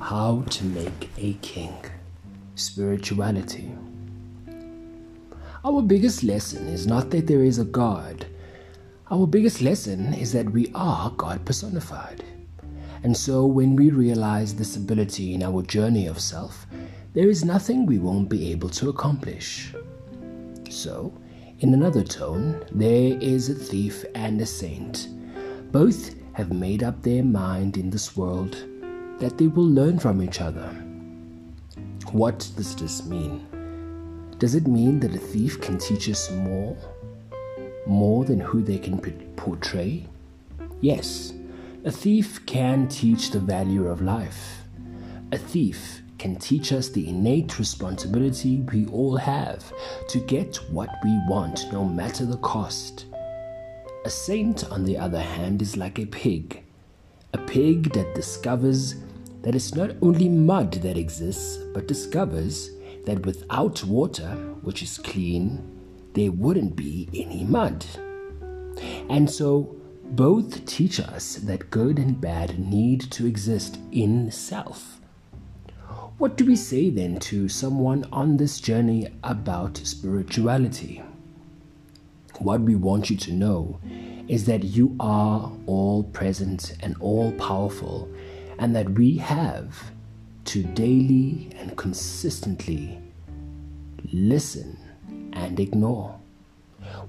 How to Make a King Spirituality. Our biggest lesson is not that there is a God. Our biggest lesson is that we are God personified. And so, when we realize this ability in our journey of self, there is nothing we won't be able to accomplish. So, in another tone, there is a thief and a saint. Both have made up their mind in this world that they will learn from each other. What does this mean? Does it mean that a thief can teach us more? More than who they can portray? Yes, a thief can teach the value of life. A thief can teach us the innate responsibility we all have to get what we want, no matter the cost. A saint, on the other hand, is like a pig. A pig that discovers that it's not only mud that exists, but discovers that without water, which is clean, there wouldn't be any mud. And so, both teach us that good and bad need to exist in self. What do we say then to someone on this journey about spirituality? What we want you to know is that you are all present and all powerful and that we have to daily and consistently listen and ignore.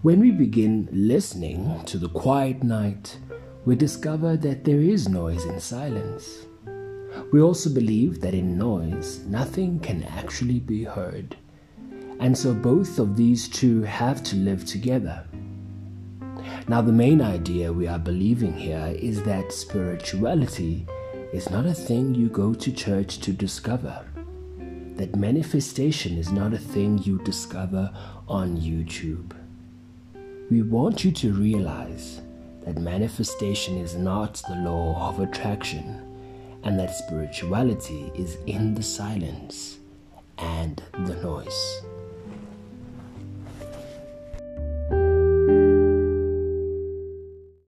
When we begin listening to the quiet night, we discover that there is noise in silence. We also believe that in noise, nothing can actually be heard. And so both of these two have to live together. Now, the main idea we are believing here is that spirituality is not a thing you go to church to discover. That manifestation is not a thing you discover on YouTube. We want you to realize that manifestation is not the law of attraction and that spirituality is in the silence and the noise.